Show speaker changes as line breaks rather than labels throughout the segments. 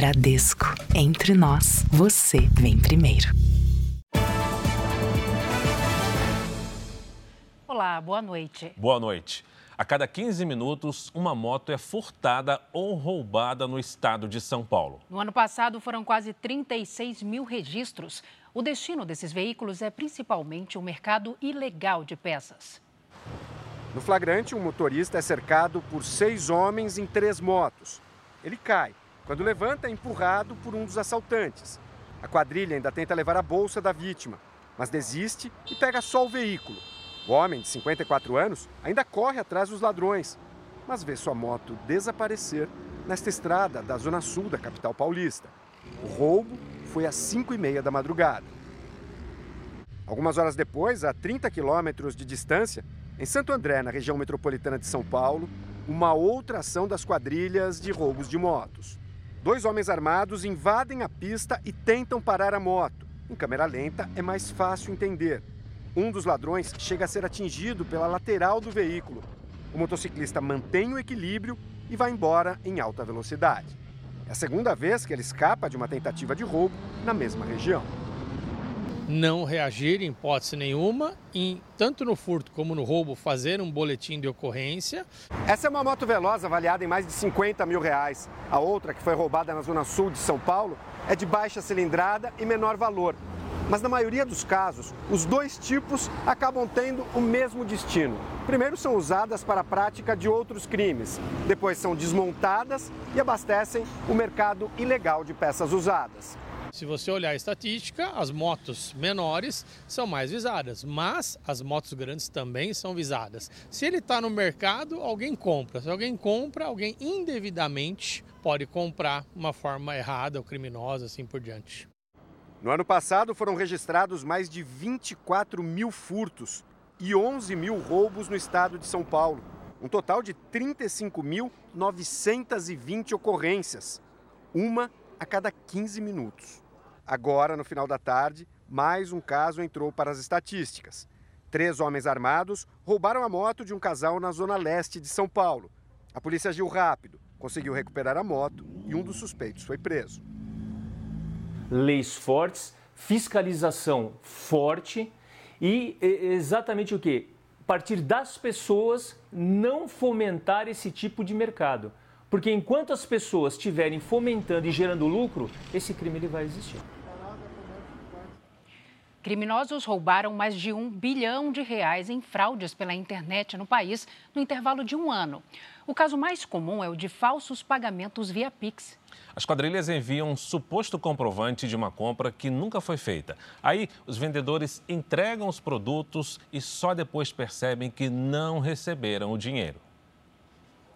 Bradesco. Entre nós, você vem primeiro.
Olá, boa noite.
Boa noite. A cada 15 minutos, uma moto é furtada ou roubada no estado de São Paulo.
No ano passado, foram quase 36 mil registros. O destino desses veículos é principalmente o mercado ilegal de peças.
No flagrante, um motorista é cercado por seis homens em três motos. Ele cai. Quando levanta, é empurrado por um dos assaltantes. A quadrilha ainda tenta levar a bolsa da vítima, mas desiste e pega só o veículo. O homem, de 54 anos, ainda corre atrás dos ladrões, mas vê sua moto desaparecer nesta estrada da zona sul da capital paulista. O roubo foi às 5 e meia da madrugada. Algumas horas depois, a 30 quilômetros de distância, em Santo André, na região metropolitana de São Paulo, uma outra ação das quadrilhas de roubos de motos. Dois homens armados invadem a pista e tentam parar a moto. Em câmera lenta é mais fácil entender. Um dos ladrões chega a ser atingido pela lateral do veículo. O motociclista mantém o equilíbrio e vai embora em alta velocidade. É a segunda vez que ele escapa de uma tentativa de roubo na mesma região.
Não reagir em hipótese nenhuma, em, tanto no furto como no roubo, fazer um boletim de ocorrência.
Essa é uma moto veloz avaliada em mais de 50 mil reais. A outra, que foi roubada na zona sul de São Paulo, é de baixa cilindrada e menor valor. Mas na maioria dos casos, os dois tipos acabam tendo o mesmo destino. Primeiro são usadas para a prática de outros crimes, depois são desmontadas e abastecem o mercado ilegal de peças usadas.
Se você olhar a estatística, as motos menores são mais visadas, mas as motos grandes também são visadas. Se ele está no mercado, alguém compra. Se alguém compra, alguém indevidamente pode comprar uma forma errada ou criminosa, assim por diante.
No ano passado, foram registrados mais de 24 mil furtos e 11 mil roubos no estado de São Paulo. Um total de 35.920 ocorrências, uma a cada 15 minutos. Agora, no final da tarde, mais um caso entrou para as estatísticas. Três homens armados roubaram a moto de um casal na zona leste de São Paulo. A polícia agiu rápido, conseguiu recuperar a moto e um dos suspeitos foi preso
leis fortes, fiscalização forte e exatamente o que? Partir das pessoas não fomentar esse tipo de mercado. Porque enquanto as pessoas estiverem fomentando e gerando lucro, esse crime ele vai existir.
Criminosos roubaram mais de um bilhão de reais em fraudes pela internet no país no intervalo de um ano. O caso mais comum é o de falsos pagamentos via Pix.
As quadrilhas enviam um suposto comprovante de uma compra que nunca foi feita. Aí, os vendedores entregam os produtos e só depois percebem que não receberam o dinheiro.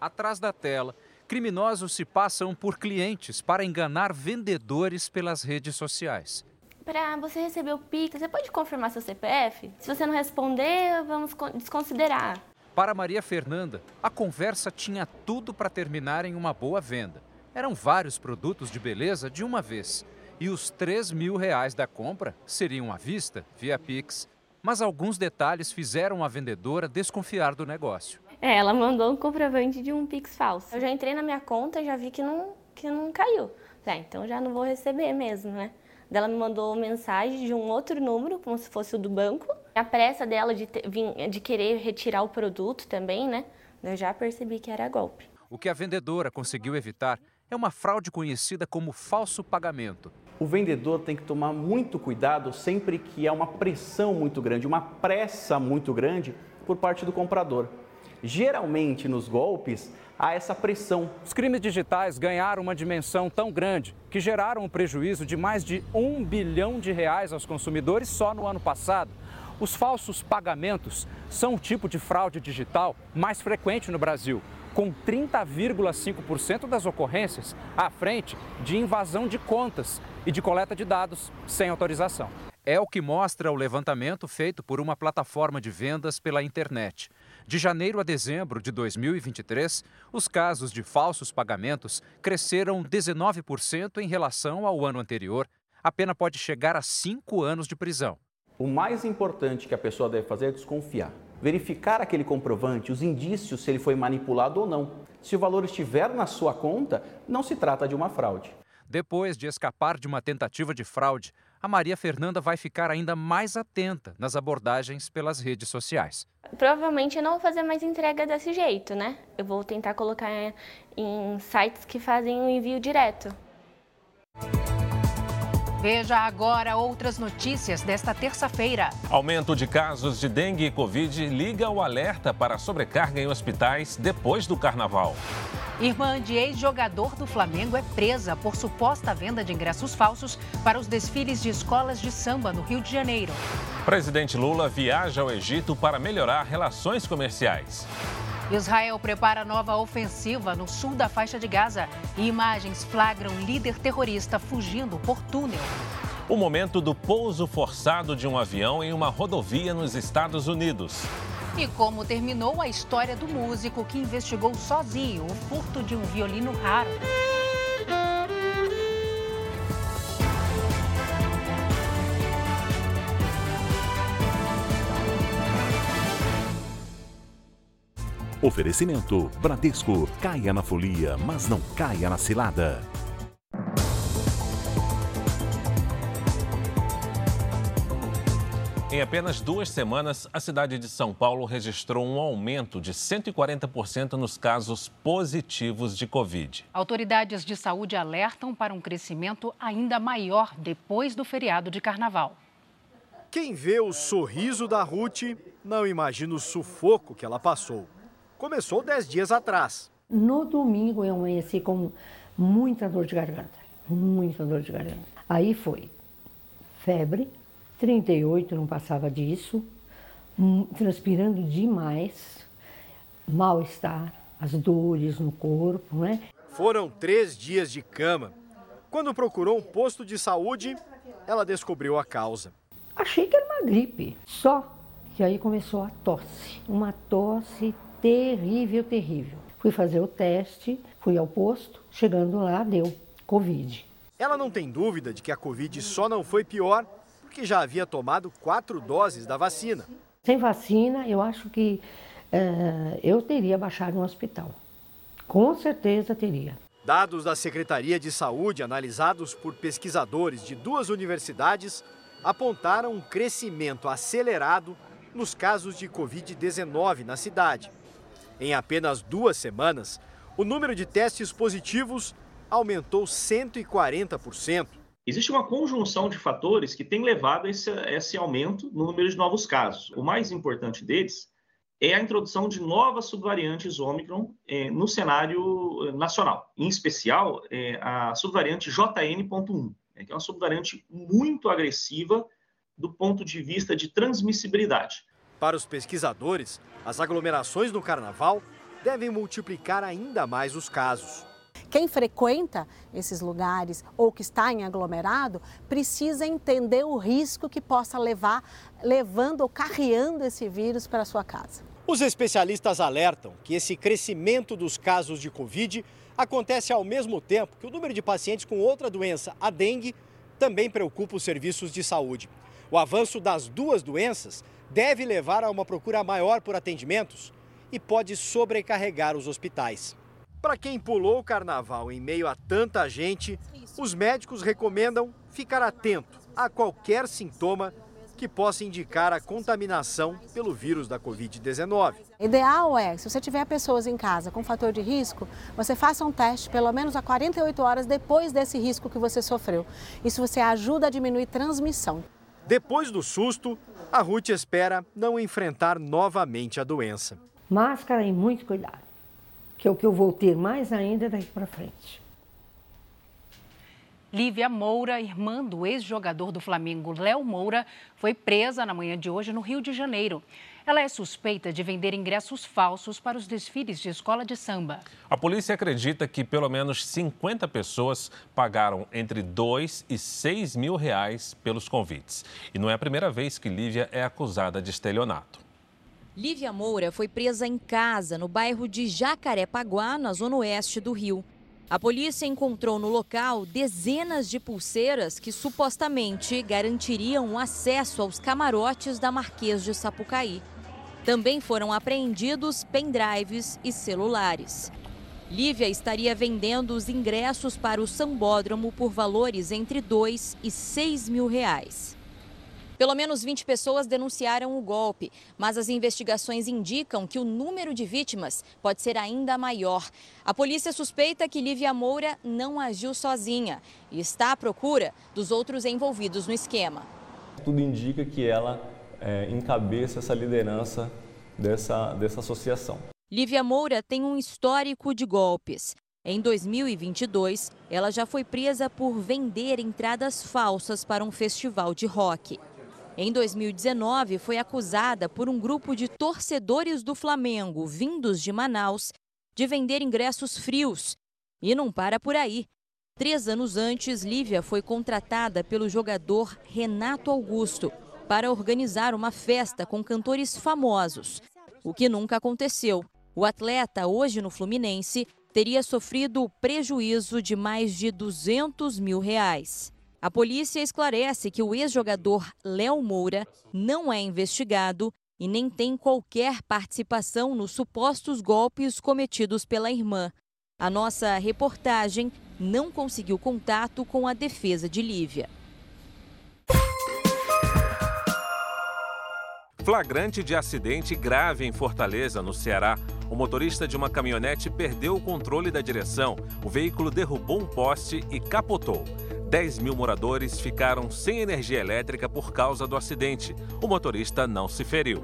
Atrás da tela, criminosos se passam por clientes para enganar vendedores pelas redes sociais.
Para você receber o Pix, você pode confirmar seu CPF? Se você não responder, vamos desconsiderar.
Para Maria Fernanda, a conversa tinha tudo para terminar em uma boa venda. Eram vários produtos de beleza de uma vez. E os 3 mil reais da compra seriam à vista, via Pix. Mas alguns detalhes fizeram a vendedora desconfiar do negócio.
É, ela mandou um comprovante de um Pix falso. Eu já entrei na minha conta e já vi que não, que não caiu. É, então já não vou receber mesmo, né? Ela me mandou mensagem de um outro número, como se fosse o do banco. A pressa dela de, ter, de querer retirar o produto também, né? Eu já percebi que era golpe.
O que a vendedora conseguiu evitar é uma fraude conhecida como falso pagamento.
O vendedor tem que tomar muito cuidado sempre que há uma pressão muito grande, uma pressa muito grande por parte do comprador. Geralmente nos golpes há essa pressão.
Os crimes digitais ganharam uma dimensão tão grande que geraram um prejuízo de mais de um bilhão de reais aos consumidores só no ano passado. Os falsos pagamentos são o tipo de fraude digital mais frequente no Brasil, com 30,5% das ocorrências à frente de invasão de contas e de coleta de dados sem autorização. É o que mostra o levantamento feito por uma plataforma de vendas pela internet. De janeiro a dezembro de 2023, os casos de falsos pagamentos cresceram 19% em relação ao ano anterior. A pena pode chegar a cinco anos de prisão.
O mais importante que a pessoa deve fazer é desconfiar. Verificar aquele comprovante, os indícios se ele foi manipulado ou não. Se o valor estiver na sua conta, não se trata de uma fraude.
Depois de escapar de uma tentativa de fraude, a Maria Fernanda vai ficar ainda mais atenta nas abordagens pelas redes sociais.
Provavelmente eu não vou fazer mais entrega desse jeito, né? Eu vou tentar colocar em sites que fazem o envio direto.
Veja agora outras notícias desta terça-feira.
Aumento de casos de dengue e covid liga o alerta para sobrecarga em hospitais depois do carnaval.
Irmã de ex-jogador do Flamengo é presa por suposta venda de ingressos falsos para os desfiles de escolas de samba no Rio de Janeiro.
Presidente Lula viaja ao Egito para melhorar relações comerciais.
Israel prepara nova ofensiva no sul da faixa de Gaza e imagens flagram líder terrorista fugindo por túnel.
O momento do pouso forçado de um avião em uma rodovia nos Estados Unidos.
E como terminou a história do músico que investigou sozinho o furto de um violino raro.
Oferecimento Bradesco. Caia na folia, mas não caia na cilada.
Em apenas duas semanas, a cidade de São Paulo registrou um aumento de 140% nos casos positivos de Covid.
Autoridades de saúde alertam para um crescimento ainda maior depois do feriado de carnaval.
Quem vê o sorriso da Ruth não imagina o sufoco que ela passou começou dez dias atrás.
No domingo eu amanheci com muita dor de garganta, muita dor de garganta. Aí foi febre, 38, não passava disso, hum, transpirando demais, mal-estar, as dores no corpo, né?
Foram três dias de cama. Quando procurou um posto de saúde, ela descobriu a causa.
Achei que era uma gripe, só que aí começou a tosse, uma tosse terrível, terrível. Fui fazer o teste, fui ao posto, chegando lá, deu Covid.
Ela não tem dúvida de que a Covid só não foi pior porque já havia tomado quatro doses da vacina.
Sem vacina, eu acho que uh, eu teria baixado no hospital. Com certeza teria.
Dados da Secretaria de Saúde, analisados por pesquisadores de duas universidades, apontaram um crescimento acelerado nos casos de Covid-19 na cidade. Em apenas duas semanas, o número de testes positivos aumentou 140%.
Existe uma conjunção de fatores que tem levado a esse, esse aumento no número de novos casos. O mais importante deles é a introdução de novas subvariantes Omicron eh, no cenário nacional, em especial eh, a subvariante JN.1, né, que é uma subvariante muito agressiva do ponto de vista de transmissibilidade.
Para os pesquisadores, as aglomerações no carnaval devem multiplicar ainda mais os casos.
Quem frequenta esses lugares ou que está em aglomerado precisa entender o risco que possa levar, levando ou carreando esse vírus para sua casa.
Os especialistas alertam que esse crescimento dos casos de Covid acontece ao mesmo tempo que o número de pacientes com outra doença, a dengue, também preocupa os serviços de saúde. O avanço das duas doenças deve levar a uma procura maior por atendimentos e pode sobrecarregar os hospitais. Para quem pulou o carnaval em meio a tanta gente, os médicos recomendam ficar atento a qualquer sintoma que possa indicar a contaminação pelo vírus da Covid-19.
Ideal é, se você tiver pessoas em casa com fator de risco, você faça um teste pelo menos a 48 horas depois desse risco que você sofreu. Isso você ajuda a diminuir transmissão.
Depois do susto, a Ruth espera não enfrentar novamente a doença.
Máscara e muito cuidado, que é o que eu vou ter mais ainda daqui para frente.
Lívia Moura, irmã do ex-jogador do Flamengo Léo Moura, foi presa na manhã de hoje no Rio de Janeiro. Ela é suspeita de vender ingressos falsos para os desfiles de escola de samba.
A polícia acredita que pelo menos 50 pessoas pagaram entre 2 e 6 mil reais pelos convites. E não é a primeira vez que Lívia é acusada de estelionato.
Lívia Moura foi presa em casa, no bairro de Jacarepaguá, na zona oeste do Rio. A polícia encontrou no local dezenas de pulseiras que supostamente garantiriam acesso aos camarotes da Marquês de Sapucaí. Também foram apreendidos pendrives e celulares. Lívia estaria vendendo os ingressos para o sambódromo por valores entre 2 e 6 mil reais. Pelo menos 20 pessoas denunciaram o golpe, mas as investigações indicam que o número de vítimas pode ser ainda maior. A polícia suspeita que Lívia Moura não agiu sozinha e está à procura dos outros envolvidos no esquema.
Tudo indica que ela é, encabeça essa liderança dessa, dessa associação.
Lívia Moura tem um histórico de golpes. Em 2022, ela já foi presa por vender entradas falsas para um festival de rock. Em 2019, foi acusada por um grupo de torcedores do Flamengo, vindos de Manaus, de vender ingressos frios. E não para por aí. Três anos antes, Lívia foi contratada pelo jogador Renato Augusto para organizar uma festa com cantores famosos, o que nunca aconteceu. O atleta, hoje no Fluminense, teria sofrido prejuízo de mais de 200 mil reais. A polícia esclarece que o ex-jogador Léo Moura não é investigado e nem tem qualquer participação nos supostos golpes cometidos pela irmã. A nossa reportagem não conseguiu contato com a defesa de Lívia.
Flagrante de acidente grave em Fortaleza, no Ceará. O motorista de uma caminhonete perdeu o controle da direção. O veículo derrubou um poste e capotou. 10 mil moradores ficaram sem energia elétrica por causa do acidente. O motorista não se feriu.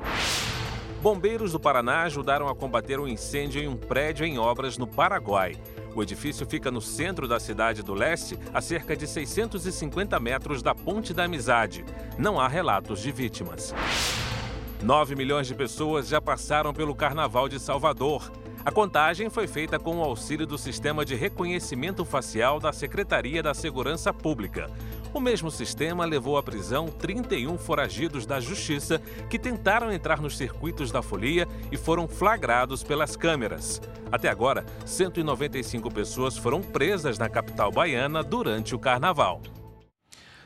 Bombeiros do Paraná ajudaram a combater um incêndio em um prédio em obras no Paraguai. O edifício fica no centro da cidade do leste, a cerca de 650 metros da Ponte da Amizade. Não há relatos de vítimas. 9 milhões de pessoas já passaram pelo Carnaval de Salvador. A contagem foi feita com o auxílio do Sistema de Reconhecimento Facial da Secretaria da Segurança Pública. O mesmo sistema levou à prisão 31 foragidos da Justiça que tentaram entrar nos circuitos da folia e foram flagrados pelas câmeras. Até agora, 195 pessoas foram presas na capital baiana durante o carnaval.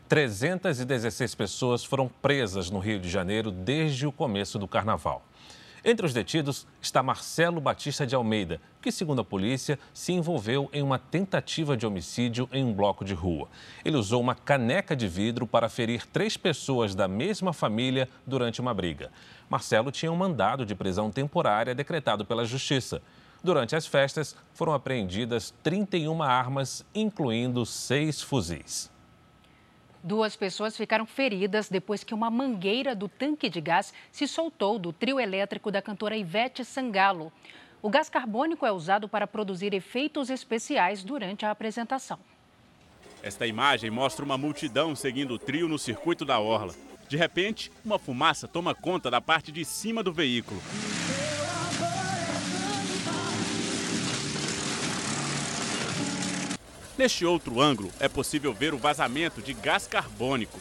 316 pessoas foram presas no Rio de Janeiro desde o começo do carnaval. Entre os detidos está Marcelo Batista de Almeida, que, segundo a polícia, se envolveu em uma tentativa de homicídio em um bloco de rua. Ele usou uma caneca de vidro para ferir três pessoas da mesma família durante uma briga. Marcelo tinha um mandado de prisão temporária decretado pela Justiça. Durante as festas, foram apreendidas 31 armas, incluindo seis fuzis.
Duas pessoas ficaram feridas depois que uma mangueira do tanque de gás se soltou do trio elétrico da cantora Ivete Sangalo. O gás carbônico é usado para produzir efeitos especiais durante a apresentação.
Esta imagem mostra uma multidão seguindo o trio no circuito da Orla. De repente, uma fumaça toma conta da parte de cima do veículo. Neste outro ângulo, é possível ver o vazamento de gás carbônico.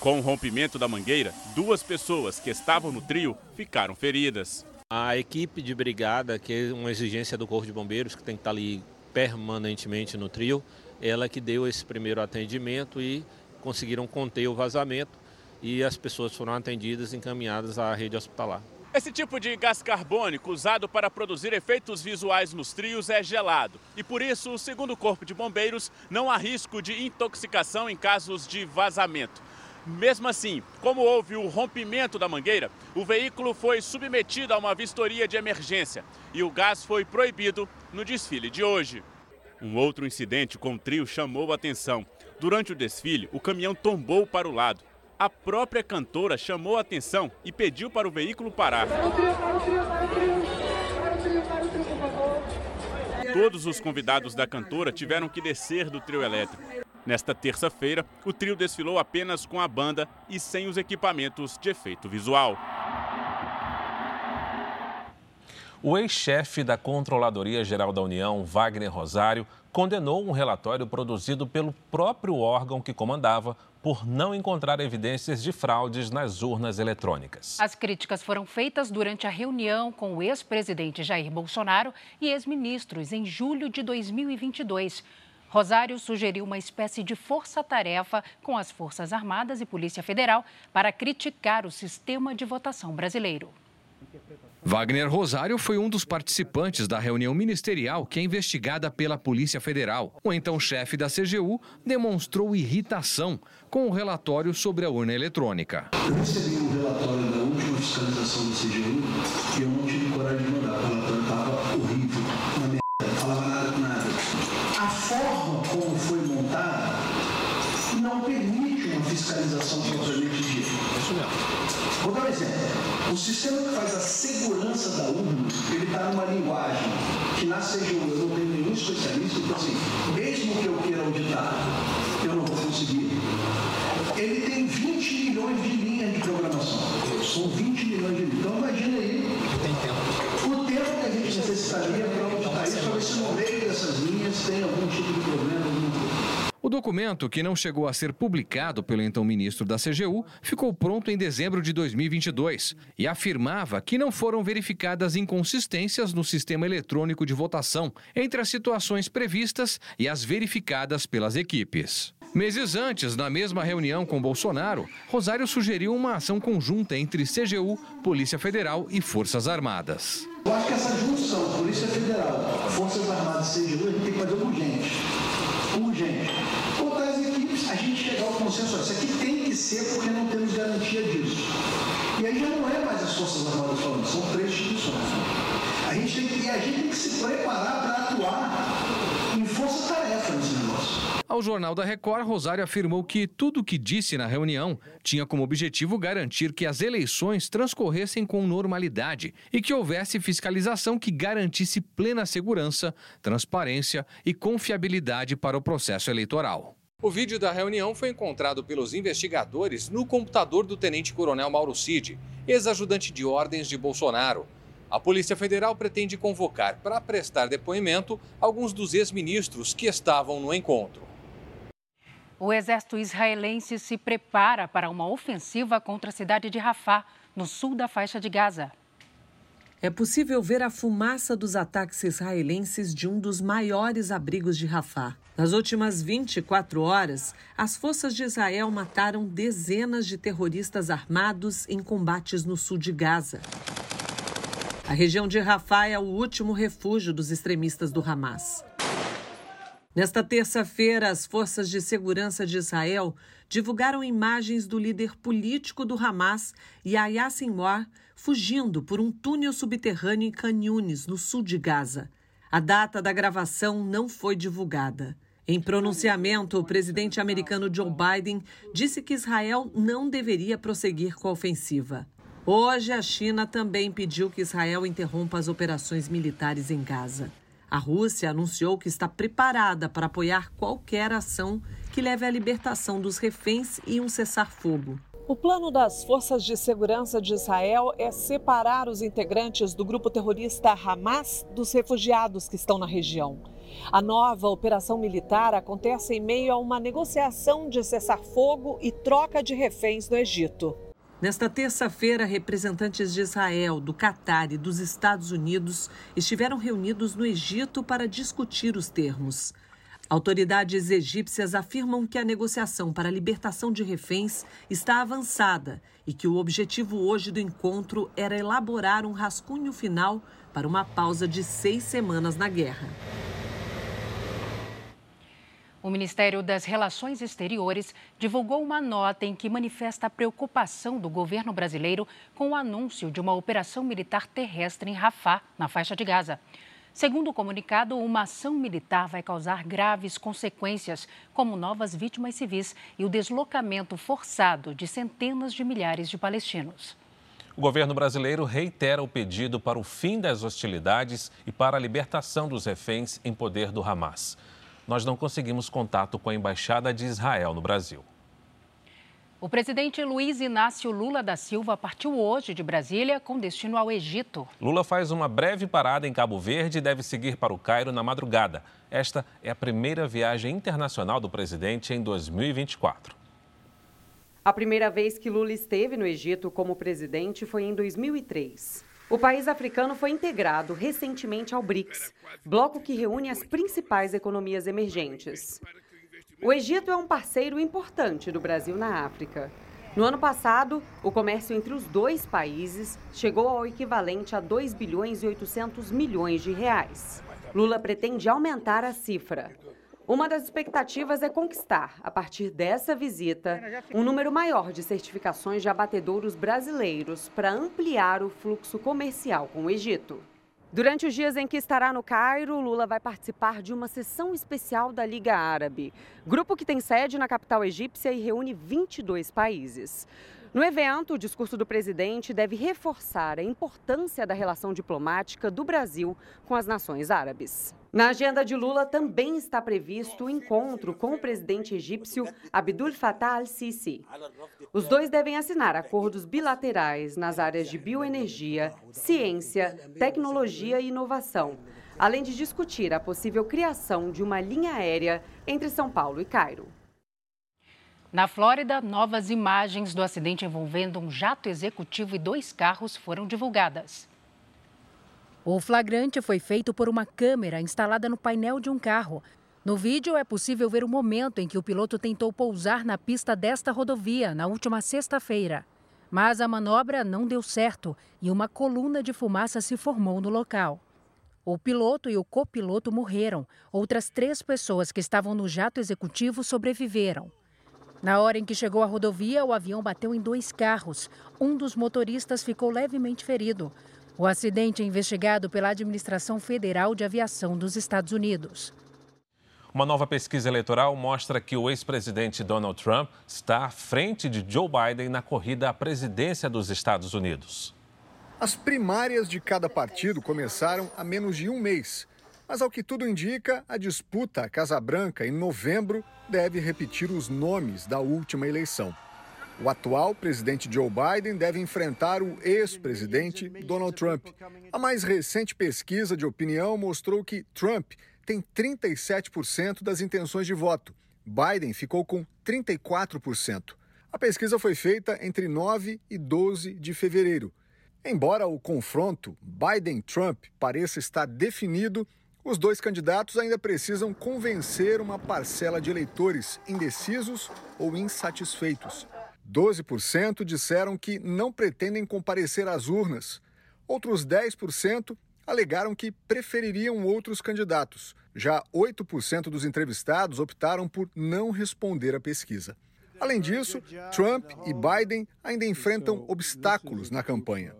Com o rompimento da mangueira, duas pessoas que estavam no trio ficaram feridas.
A equipe de brigada, que é uma exigência do Corpo de Bombeiros, que tem que estar ali permanentemente no trio, ela que deu esse primeiro atendimento e conseguiram conter o vazamento e as pessoas foram atendidas e encaminhadas à rede hospitalar.
Esse tipo de gás carbônico usado para produzir efeitos visuais nos trios é gelado e por isso, segundo o Corpo de Bombeiros, não há risco de intoxicação em casos de vazamento. Mesmo assim, como houve o rompimento da mangueira, o veículo foi submetido a uma vistoria de emergência e o gás foi proibido no desfile de hoje. Um outro incidente com o trio chamou a atenção. Durante o desfile, o caminhão tombou para o lado a própria cantora chamou a atenção e pediu para o veículo parar. Todos os convidados da cantora tiveram que descer do trio elétrico. Nesta terça-feira, o trio desfilou apenas com a banda e sem os equipamentos de efeito visual.
O ex-chefe da Controladoria Geral da União, Wagner Rosário, condenou um relatório produzido pelo próprio órgão que comandava por não encontrar evidências de fraudes nas urnas eletrônicas.
As críticas foram feitas durante a reunião com o ex-presidente Jair Bolsonaro e ex-ministros em julho de 2022. Rosário sugeriu uma espécie de força-tarefa com as Forças Armadas e Polícia Federal para criticar o sistema de votação brasileiro.
Wagner Rosário foi um dos participantes da reunião ministerial que é investigada pela Polícia Federal. O então chefe da CGU demonstrou irritação com o relatório sobre a urna eletrônica.
Eu recebi um relatório da última fiscalização da CGU e eu não tive coragem de mandar. O relatório estava horrível, uma merda, falava nada com nada. A forma como foi montada não permite uma fiscalização propriamente dita. Isso mesmo. Vou dar um exemplo. O sistema que faz a segurança da urna, ele está numa linguagem que na CGU eu não tenho nenhum especialista, então assim, mesmo que eu queira auditar, eu não vou conseguir. Ele tem 20 milhões de linhas de programação. São 20 milhões de linhas. Então imagina aí tem tempo. o tempo que a gente necessitaria para auditar isso, para ver se no meio dessas linhas tem algum tipo de problema, coisa.
O documento, que não chegou a ser publicado pelo então ministro da CGU, ficou pronto em dezembro de 2022 e afirmava que não foram verificadas inconsistências no sistema eletrônico de votação entre as situações previstas e as verificadas pelas equipes. Meses antes, na mesma reunião com Bolsonaro, Rosário sugeriu uma ação conjunta entre CGU, Polícia Federal e Forças Armadas.
Eu acho que essa junção, Polícia Federal, Forças Armadas e CGU, a gente tem que fazer urgente. Botar as equipes, a gente chegar ao consenso, isso aqui tem que ser porque não temos garantia disso. E aí já não é mais as Forças Armadas falando, são três instituições. A gente tem que, e a gente tem que se preparar para atuar em força-tarefa nesse negócio.
Ao Jornal da Record, Rosário afirmou que tudo o que disse na reunião tinha como objetivo garantir que as eleições transcorressem com normalidade e que houvesse fiscalização que garantisse plena segurança, transparência e confiabilidade para o processo eleitoral. O vídeo da reunião foi encontrado pelos investigadores no computador do tenente-coronel Mauro Cid, ex-ajudante de ordens de Bolsonaro. A Polícia Federal pretende convocar para prestar depoimento alguns dos ex-ministros que estavam no encontro.
O exército israelense se prepara para uma ofensiva contra a cidade de Rafah, no sul da faixa de Gaza.
É possível ver a fumaça dos ataques israelenses de um dos maiores abrigos de Rafah. Nas últimas 24 horas, as forças de Israel mataram dezenas de terroristas armados em combates no sul de Gaza. A região de Rafah é o último refúgio dos extremistas do Hamas. Nesta terça-feira, as forças de segurança de Israel divulgaram imagens do líder político do Hamas, Yahya Sinwar, fugindo por um túnel subterrâneo em Canhunes, no sul de Gaza. A data da gravação não foi divulgada. Em pronunciamento, o presidente americano Joe Biden disse que Israel não deveria prosseguir com a ofensiva. Hoje, a China também pediu que Israel interrompa as operações militares em Gaza. A Rússia anunciou que está preparada para apoiar qualquer ação que leve à libertação dos reféns e um cessar-fogo. O plano das forças de segurança de Israel é separar os integrantes do grupo terrorista Hamas dos refugiados que estão na região. A nova operação militar acontece em meio a uma negociação de cessar-fogo e troca de reféns no Egito. Nesta terça-feira, representantes de Israel, do Catar e dos Estados Unidos estiveram reunidos no Egito para discutir os termos. Autoridades egípcias afirmam que a negociação para a libertação de reféns está avançada e que o objetivo hoje do encontro era elaborar um rascunho final para uma pausa de seis semanas na guerra.
O Ministério das Relações Exteriores divulgou uma nota em que manifesta a preocupação do governo brasileiro com o anúncio de uma operação militar terrestre em Rafah, na faixa de Gaza. Segundo o comunicado, uma ação militar vai causar graves consequências, como novas vítimas civis e o deslocamento forçado de centenas de milhares de palestinos.
O governo brasileiro reitera o pedido para o fim das hostilidades e para a libertação dos reféns em poder do Hamas nós não conseguimos contato com a Embaixada de Israel no Brasil.
O presidente Luiz Inácio Lula da Silva partiu hoje de Brasília com destino ao Egito.
Lula faz uma breve parada em Cabo Verde e deve seguir para o Cairo na madrugada. Esta é a primeira viagem internacional do presidente em 2024.
A primeira vez que Lula esteve no Egito como presidente foi em 2003. O país africano foi integrado recentemente ao BRICS, bloco que reúne as principais economias emergentes. O Egito é um parceiro importante do Brasil na África. No ano passado, o comércio entre os dois países chegou ao equivalente a 2 bilhões e 800 milhões de reais. Lula pretende aumentar a cifra. Uma das expectativas é conquistar, a partir dessa visita, um número maior de certificações de abatedouros brasileiros para ampliar o fluxo comercial com o Egito. Durante os dias em que estará no Cairo, Lula vai participar de uma sessão especial da Liga Árabe, grupo que tem sede na capital egípcia e reúne 22 países. No evento, o discurso do presidente deve reforçar a importância da relação diplomática do Brasil com as nações árabes. Na agenda de Lula também está previsto o encontro com o presidente egípcio Abdul Fattah al-Sisi. Os dois devem assinar acordos bilaterais nas áreas de bioenergia, ciência, tecnologia e inovação, além de discutir a possível criação de uma linha aérea entre São Paulo e Cairo.
Na Flórida, novas imagens do acidente envolvendo um jato executivo e dois carros foram divulgadas. O flagrante foi feito por uma câmera instalada no painel de um carro. No vídeo é possível ver o momento em que o piloto tentou pousar na pista desta rodovia na última sexta-feira. Mas a manobra não deu certo e uma coluna de fumaça se formou no local. O piloto e o copiloto morreram. Outras três pessoas que estavam no jato executivo sobreviveram. Na hora em que chegou à rodovia, o avião bateu em dois carros. Um dos motoristas ficou levemente ferido. O acidente é investigado pela Administração Federal de Aviação dos Estados Unidos.
Uma nova pesquisa eleitoral mostra que o ex-presidente Donald Trump está à frente de Joe Biden na corrida à presidência dos Estados Unidos.
As primárias de cada partido começaram há menos de um mês. Mas, ao que tudo indica, a disputa à Casa Branca em novembro deve repetir os nomes da última eleição. O atual presidente Joe Biden deve enfrentar o ex-presidente Donald Trump. A mais recente pesquisa de opinião mostrou que Trump tem 37% das intenções de voto. Biden ficou com 34%. A pesquisa foi feita entre 9 e 12 de fevereiro. Embora o confronto Biden-Trump pareça estar definido, os dois candidatos ainda precisam convencer uma parcela de eleitores indecisos ou insatisfeitos. 12% disseram que não pretendem comparecer às urnas. Outros 10% alegaram que prefeririam outros candidatos. Já 8% dos entrevistados optaram por não responder à pesquisa. Além disso, Trump e Biden ainda enfrentam obstáculos na campanha.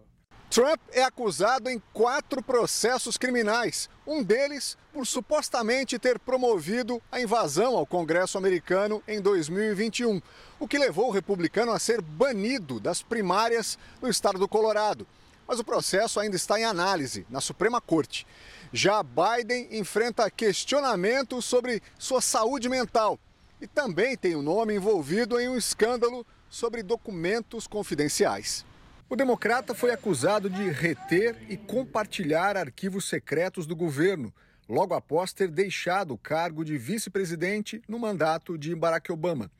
Trump é acusado em quatro processos criminais, um deles por supostamente ter promovido a invasão ao Congresso americano em 2021, o que levou o republicano a ser banido das primárias no estado do Colorado. Mas o processo ainda está em análise na Suprema Corte. Já Biden enfrenta questionamentos sobre sua saúde mental e também tem o nome envolvido em um escândalo sobre documentos confidenciais. O democrata foi acusado de reter e compartilhar arquivos secretos do governo, logo após ter deixado o cargo de vice-presidente no mandato de Barack Obama.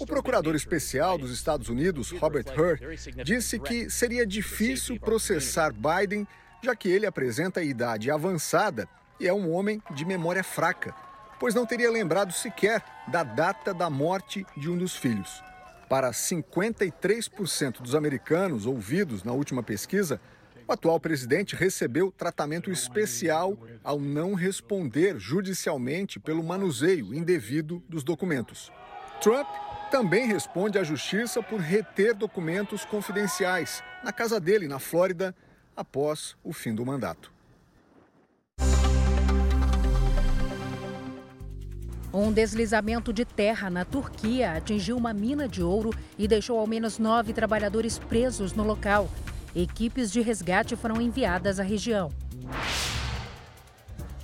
O procurador especial dos Estados Unidos, Robert Hur, disse que seria difícil processar Biden, já que ele apresenta idade avançada e é um homem de memória fraca, pois não teria lembrado sequer da data da morte de um dos filhos. Para 53% dos americanos ouvidos na última pesquisa, o atual presidente recebeu tratamento especial ao não responder judicialmente pelo manuseio indevido dos documentos. Trump também responde à justiça por reter documentos confidenciais na casa dele, na Flórida, após o fim do mandato.
Um deslizamento de terra na Turquia atingiu uma mina de ouro e deixou ao menos nove trabalhadores presos no local. Equipes de resgate foram enviadas à região.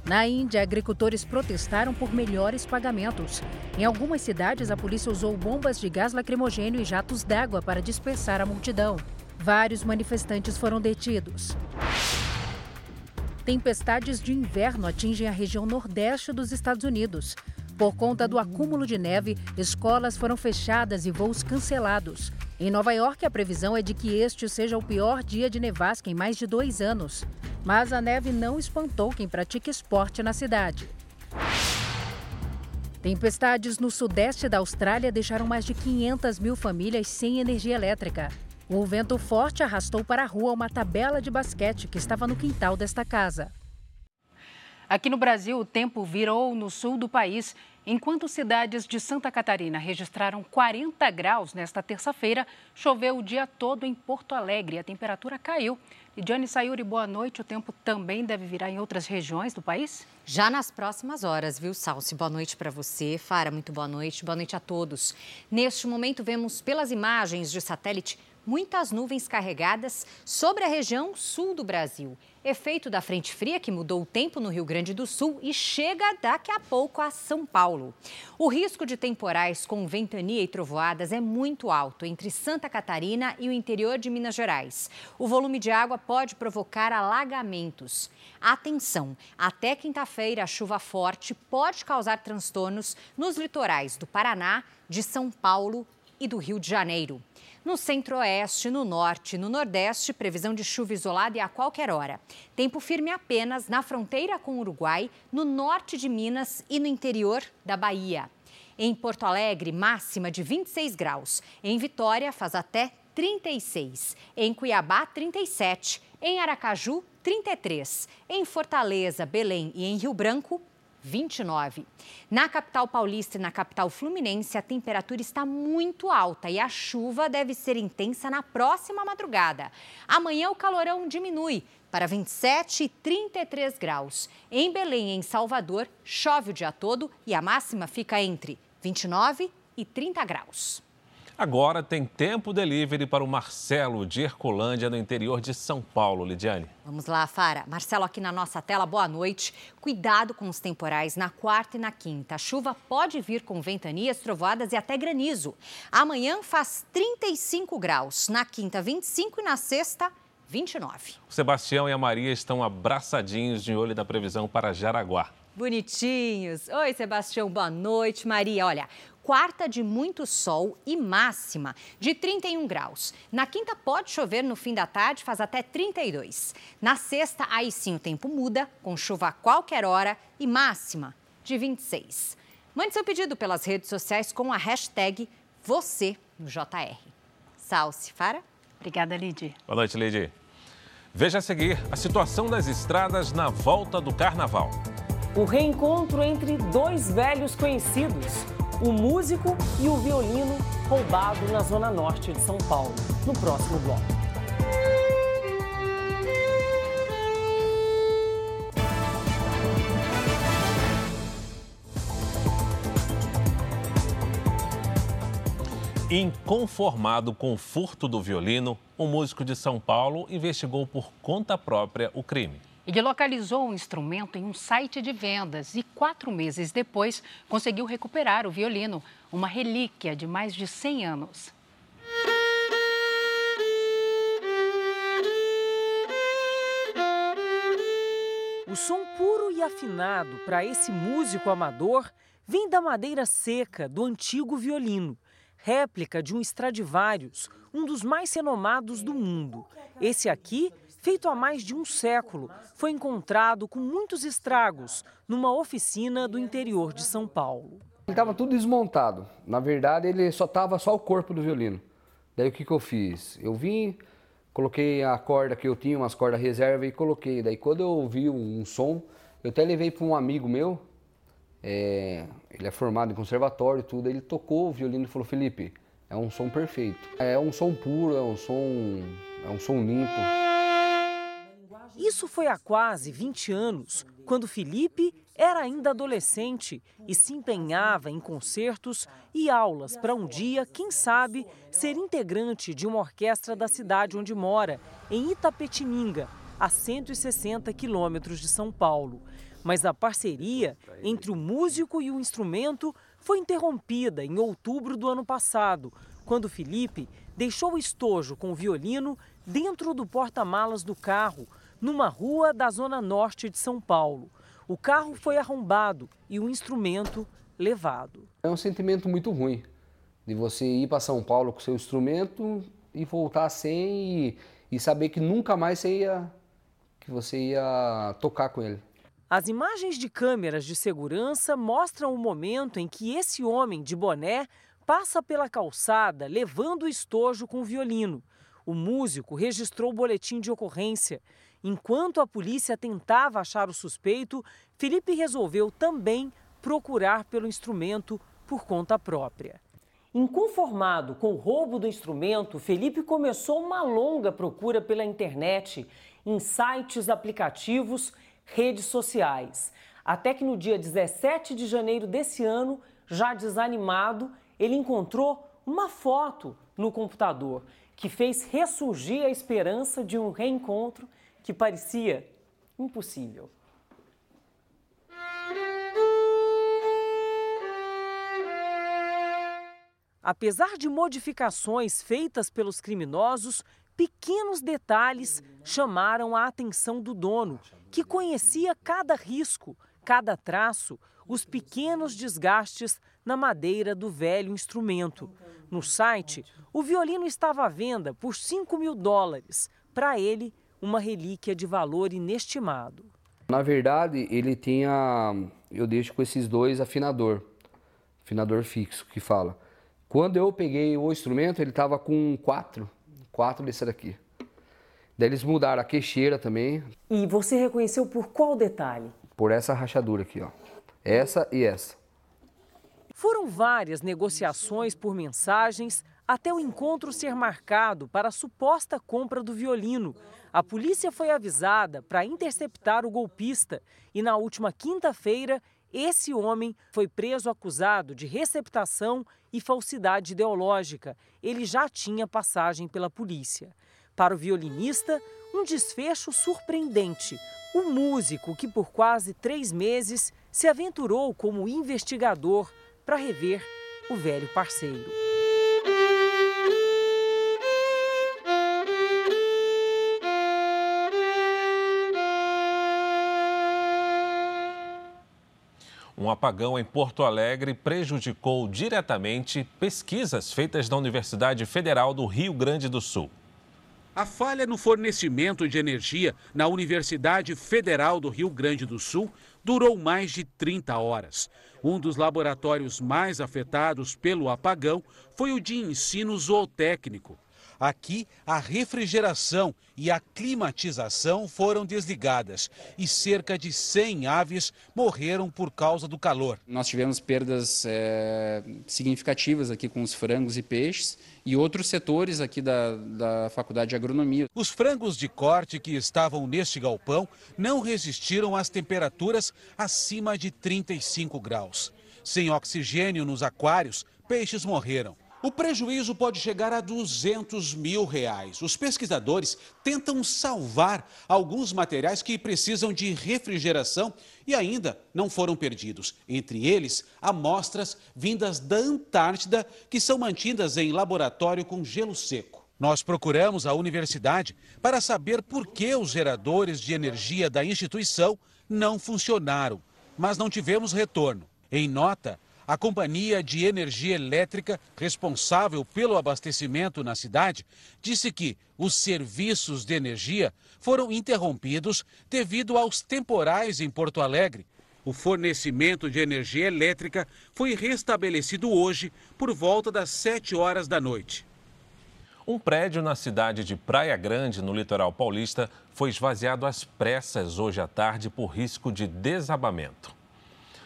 Na Índia, agricultores protestaram por melhores pagamentos. Em algumas cidades, a polícia usou bombas de gás lacrimogênio e jatos d'água para dispersar a multidão. Vários manifestantes foram detidos. Tempestades de inverno atingem a região nordeste dos Estados Unidos. Por conta do acúmulo de neve, escolas foram fechadas e voos cancelados. Em Nova York, a previsão é de que este seja o pior dia de nevasca em mais de dois anos. Mas a neve não espantou quem pratica esporte na cidade. Tempestades no sudeste da Austrália deixaram mais de 500 mil famílias sem energia elétrica. O vento forte arrastou para a rua uma tabela de basquete que estava no quintal desta casa. Aqui no Brasil, o tempo virou no sul do país. Enquanto cidades de Santa Catarina registraram 40 graus nesta terça-feira, choveu o dia todo em Porto Alegre a temperatura caiu. Lidiane Sayuri, boa noite. O tempo também deve virar em outras regiões do país?
Já nas próximas horas, viu, Salsi? Boa noite para você. Fara, muito boa noite. Boa noite a todos. Neste momento, vemos pelas imagens de satélite muitas nuvens carregadas sobre a região sul do Brasil. Efeito da frente fria que mudou o tempo no Rio Grande do Sul e chega daqui a pouco a São Paulo. O risco de temporais com ventania e trovoadas é muito alto entre Santa Catarina e o interior de Minas Gerais. O volume de água pode provocar alagamentos. Atenção! Até quinta-feira, a chuva forte pode causar transtornos nos litorais do Paraná, de São Paulo e do Rio de Janeiro. No centro-oeste, no norte e no nordeste, previsão de chuva isolada e a qualquer hora. Tempo firme apenas na fronteira com o Uruguai, no norte de Minas e no interior da Bahia. Em Porto Alegre, máxima de 26 graus. Em Vitória, faz até 36. Em Cuiabá, 37. Em Aracaju, 33. Em Fortaleza, Belém e em Rio Branco, 29. Na capital paulista e na capital fluminense, a temperatura está muito alta e a chuva deve ser intensa na próxima madrugada. Amanhã o calorão diminui para 27 e 33 graus. Em Belém em Salvador, chove o dia todo e a máxima fica entre 29 e 30 graus.
Agora tem tempo delivery para o Marcelo de Hercolândia, no interior de São Paulo. Lidiane.
Vamos lá, Fara. Marcelo aqui na nossa tela, boa noite. Cuidado com os temporais na quarta e na quinta. A chuva pode vir com ventanias, trovoadas e até granizo. Amanhã faz 35 graus, na quinta 25 e na sexta 29.
O Sebastião e a Maria estão abraçadinhos de olho da previsão para Jaraguá.
Bonitinhos. Oi, Sebastião, boa noite. Maria, olha, quarta de muito sol e máxima de 31 graus. Na quinta pode chover no fim da tarde, faz até 32. Na sexta, aí sim o tempo muda, com chuva a qualquer hora e máxima de 26. Mande seu pedido pelas redes sociais com a hashtag você no JR. Salce, Fara.
Obrigada, Lidy.
Boa noite, Lidy. Veja a seguir a situação das estradas na volta do carnaval.
O reencontro entre dois velhos conhecidos o músico e o violino roubado na zona norte de São Paulo, no próximo bloco.
Inconformado com o furto do violino, um músico de São Paulo investigou por conta própria o crime.
Ele localizou o instrumento em um site de vendas e, quatro meses depois, conseguiu recuperar o violino, uma relíquia de mais de 100 anos.
O som puro e afinado para esse músico amador vem da madeira seca do antigo violino, réplica de um Stradivarius, um dos mais renomados do mundo. Esse aqui feito há mais de um século, foi encontrado com muitos estragos numa oficina do interior de São Paulo.
Ele estava tudo desmontado. Na verdade, ele só estava só o corpo do violino. Daí o que, que eu fiz? Eu vim, coloquei a corda que eu tinha, umas cordas reserva e coloquei. Daí quando eu ouvi um som, eu até levei para um amigo meu, é, ele é formado em conservatório e tudo, ele tocou o violino e falou, Felipe, é um som perfeito. É um som puro, é um som, é um som limpo.
Isso foi há quase 20 anos, quando Felipe era ainda adolescente e se empenhava em concertos e aulas para um dia, quem sabe, ser integrante de uma orquestra da cidade onde mora, em Itapetininga, a 160 quilômetros de São Paulo. Mas a parceria entre o músico e o instrumento foi interrompida em outubro do ano passado, quando Felipe deixou o estojo com o violino dentro do porta-malas do carro numa rua da zona norte de São Paulo. O carro foi arrombado e o instrumento levado.
É um sentimento muito ruim de você ir para São Paulo com seu instrumento e voltar sem e, e saber que nunca mais você ia, que você ia tocar com ele.
As imagens de câmeras de segurança mostram o momento em que esse homem de boné passa pela calçada levando o estojo com o violino. O músico registrou o boletim de ocorrência. Enquanto a polícia tentava achar o suspeito, Felipe resolveu também procurar pelo instrumento por conta própria. Inconformado com o roubo do instrumento, Felipe começou uma longa procura pela internet, em sites, aplicativos, redes sociais. Até que no dia 17 de janeiro desse ano, já desanimado, ele encontrou uma foto no computador que fez ressurgir a esperança de um reencontro que parecia impossível. Apesar de modificações feitas pelos criminosos, pequenos detalhes chamaram a atenção do dono, que conhecia cada risco, cada traço, os pequenos desgastes na madeira do velho instrumento. No site, o violino estava à venda por 5 mil dólares. Para ele, uma relíquia de valor inestimado.
Na verdade, ele tinha. Eu deixo com esses dois afinador, afinador fixo que fala. Quando eu peguei o instrumento, ele estava com quatro, quatro desse daqui. Daí eles mudaram a queixeira também.
E você reconheceu por qual detalhe?
Por essa rachadura aqui, ó. Essa e essa.
Foram várias negociações por mensagens até o encontro ser marcado para a suposta compra do violino. A polícia foi avisada para interceptar o golpista e na última quinta-feira esse homem foi preso acusado de receptação e falsidade ideológica. Ele já tinha passagem pela polícia. Para o violinista, um desfecho surpreendente. O músico que por quase três meses se aventurou como investigador para rever o velho parceiro.
Um apagão em Porto Alegre prejudicou diretamente pesquisas feitas na Universidade Federal do Rio Grande do Sul.
A falha no fornecimento de energia na Universidade Federal do Rio Grande do Sul durou mais de 30 horas. Um dos laboratórios mais afetados pelo apagão foi o de ensino zootécnico. Aqui, a refrigeração e a climatização foram desligadas e cerca de 100 aves morreram por causa do calor.
Nós tivemos perdas é, significativas aqui com os frangos e peixes e outros setores aqui da, da Faculdade de Agronomia.
Os frangos de corte que estavam neste galpão não resistiram às temperaturas acima de 35 graus. Sem oxigênio nos aquários, peixes morreram. O prejuízo pode chegar a 200 mil reais. Os pesquisadores tentam salvar alguns materiais que precisam de refrigeração e ainda não foram perdidos. Entre eles, amostras vindas da Antártida que são mantidas em laboratório com gelo seco. Nós procuramos a universidade para saber por que os geradores de energia da instituição não funcionaram, mas não tivemos retorno. Em nota, a companhia de energia elétrica responsável pelo abastecimento na cidade disse que os serviços de energia foram interrompidos devido aos temporais em Porto Alegre. O fornecimento de energia elétrica foi restabelecido hoje por volta das 7 horas da noite.
Um prédio na cidade de Praia Grande, no litoral paulista, foi esvaziado às pressas hoje à tarde por risco de desabamento.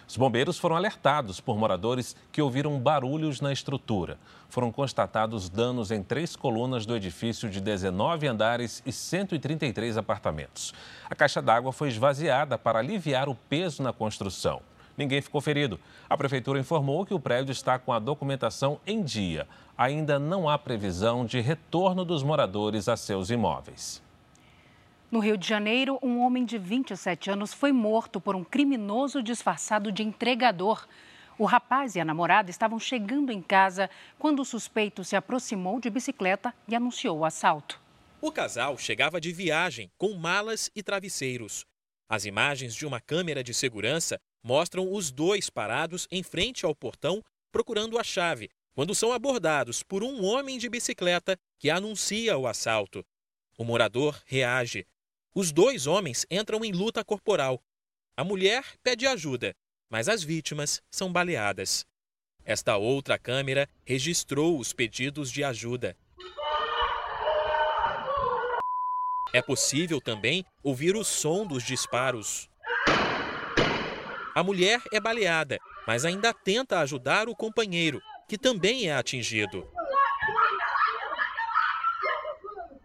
Os bombeiros foram alertados por moradores que ouviram barulhos na estrutura. Foram constatados danos em três colunas do edifício de 19 andares e 133 apartamentos. A caixa d'água foi esvaziada para aliviar o peso na construção. Ninguém ficou ferido. A prefeitura informou que o prédio está com a documentação em dia. Ainda não há previsão de retorno dos moradores a seus imóveis.
No Rio de Janeiro, um homem de 27 anos foi morto por um criminoso disfarçado de entregador. O rapaz e a namorada estavam chegando em casa quando o suspeito se aproximou de bicicleta e anunciou o assalto.
O casal chegava de viagem com malas e travesseiros. As imagens de uma câmera de segurança mostram os dois parados em frente ao portão procurando a chave, quando são abordados por um homem de bicicleta que anuncia o assalto. O morador reage os dois homens entram em luta corporal. A mulher pede ajuda, mas as vítimas são baleadas. Esta outra câmera registrou os pedidos de ajuda. É possível também ouvir o som dos disparos. A mulher é baleada, mas ainda tenta ajudar o companheiro, que também é atingido.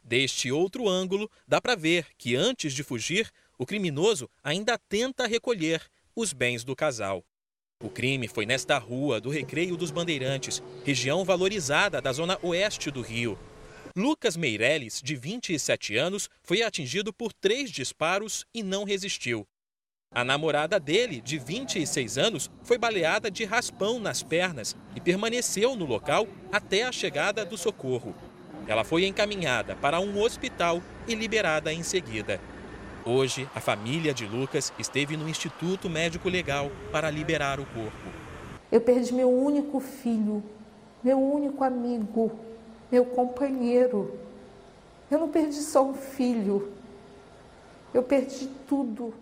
Deste outro ângulo, dá para ver que antes de fugir, o criminoso ainda tenta recolher os bens do casal. O crime foi nesta rua do Recreio dos Bandeirantes, região valorizada da zona oeste do Rio. Lucas Meirelles, de 27 anos, foi atingido por três disparos e não resistiu. A namorada dele, de 26 anos, foi baleada de raspão nas pernas e permaneceu no local até a chegada do socorro. Ela foi encaminhada para um hospital e liberada em seguida. Hoje, a família de Lucas esteve no Instituto Médico Legal para liberar o corpo.
Eu perdi meu único filho, meu único amigo, meu companheiro. Eu não perdi só um filho, eu perdi tudo.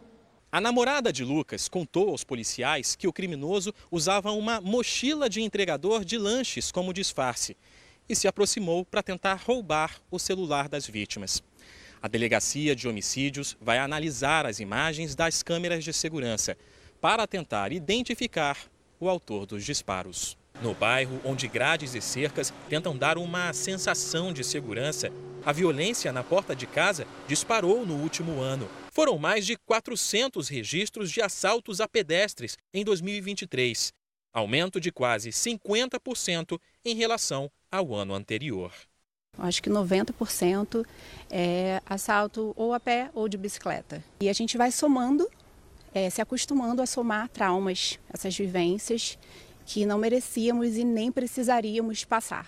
A namorada de Lucas contou aos policiais que o criminoso usava uma mochila de entregador de lanches como disfarce e se aproximou para tentar roubar o celular das vítimas. A Delegacia de Homicídios vai analisar as imagens das câmeras de segurança para tentar identificar o autor dos disparos. No bairro, onde grades e cercas tentam dar uma sensação de segurança, a violência na porta de casa disparou no último ano. Foram mais de 400 registros de assaltos a pedestres em 2023, aumento de quase 50% em relação ao ano anterior.
Acho que 90% é assalto ou a pé ou de bicicleta. E a gente vai somando, é, se acostumando a somar traumas, essas vivências que não merecíamos e nem precisaríamos passar.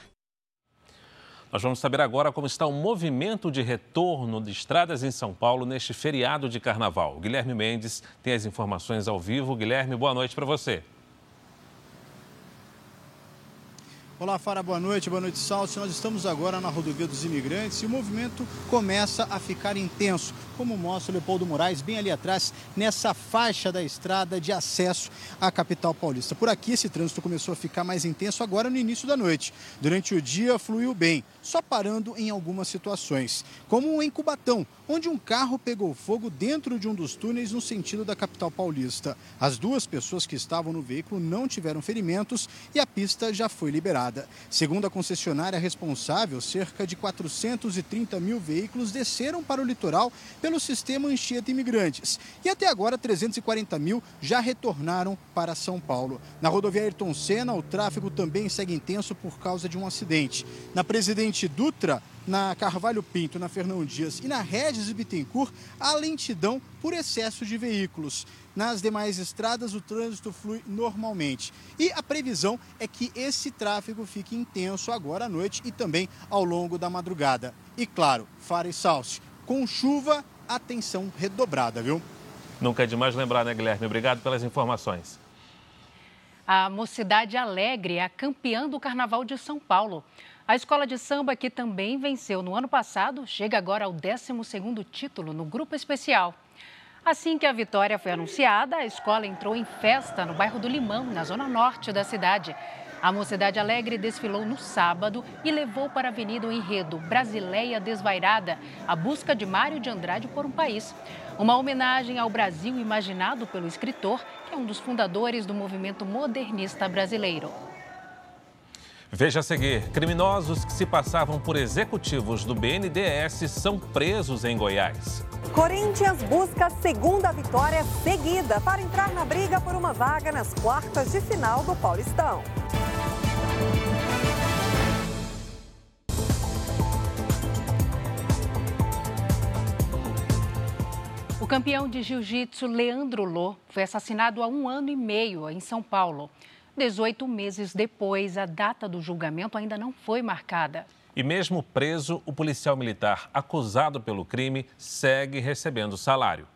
Nós vamos saber agora como está o movimento de retorno de estradas em São Paulo neste feriado de carnaval. Guilherme Mendes tem as informações ao vivo. Guilherme, boa noite para você.
Olá, Fara, boa noite. Boa noite, Salso. Nós estamos agora na rodovia dos imigrantes e o movimento começa a ficar intenso, como mostra o Leopoldo Moraes bem ali atrás, nessa faixa da estrada de acesso à capital paulista. Por aqui, esse trânsito começou a ficar mais intenso agora no início da noite. Durante o dia, fluiu bem, só parando em algumas situações, como em Cubatão, onde um carro pegou fogo dentro de um dos túneis no sentido da capital paulista. As duas pessoas que estavam no veículo não tiveram ferimentos e a pista já foi liberada. Segundo a concessionária responsável, cerca de 430 mil veículos desceram para o litoral pelo sistema Anchieta Imigrantes. E até agora, 340 mil já retornaram para São Paulo. Na rodovia Ayrton Senna, o tráfego também segue intenso por causa de um acidente. Na Presidente Dutra, na Carvalho Pinto, na Fernão Dias e na Regis Bittencourt, há lentidão por excesso de veículos. Nas demais estradas, o trânsito flui normalmente. E a previsão é que esse tráfego fique intenso agora à noite e também ao longo da madrugada. E claro, Fara e Salsi, com chuva, atenção redobrada, viu?
Nunca é demais lembrar, né, Guilherme? Obrigado pelas informações.
A Mocidade Alegre é a campeã do Carnaval de São Paulo. A escola de samba, que também venceu no ano passado, chega agora ao 12º título no grupo especial. Assim que a vitória foi anunciada, a escola entrou em festa no bairro do Limão, na zona norte da cidade. A Mocidade Alegre desfilou no sábado e levou para a avenida o enredo Brasileia Desvairada, a busca de Mário de Andrade por um país. Uma homenagem ao Brasil imaginado pelo escritor, que é um dos fundadores do movimento modernista brasileiro.
Veja a seguir: criminosos que se passavam por executivos do BNDES são presos em Goiás.
Corinthians busca segunda vitória seguida para entrar na briga por uma vaga nas quartas de final do Paulistão.
O campeão de jiu-jitsu Leandro Lô foi assassinado há um ano e meio em São Paulo. 18 meses depois, a data do julgamento ainda não foi marcada.
E mesmo preso, o policial militar acusado pelo crime segue recebendo salário.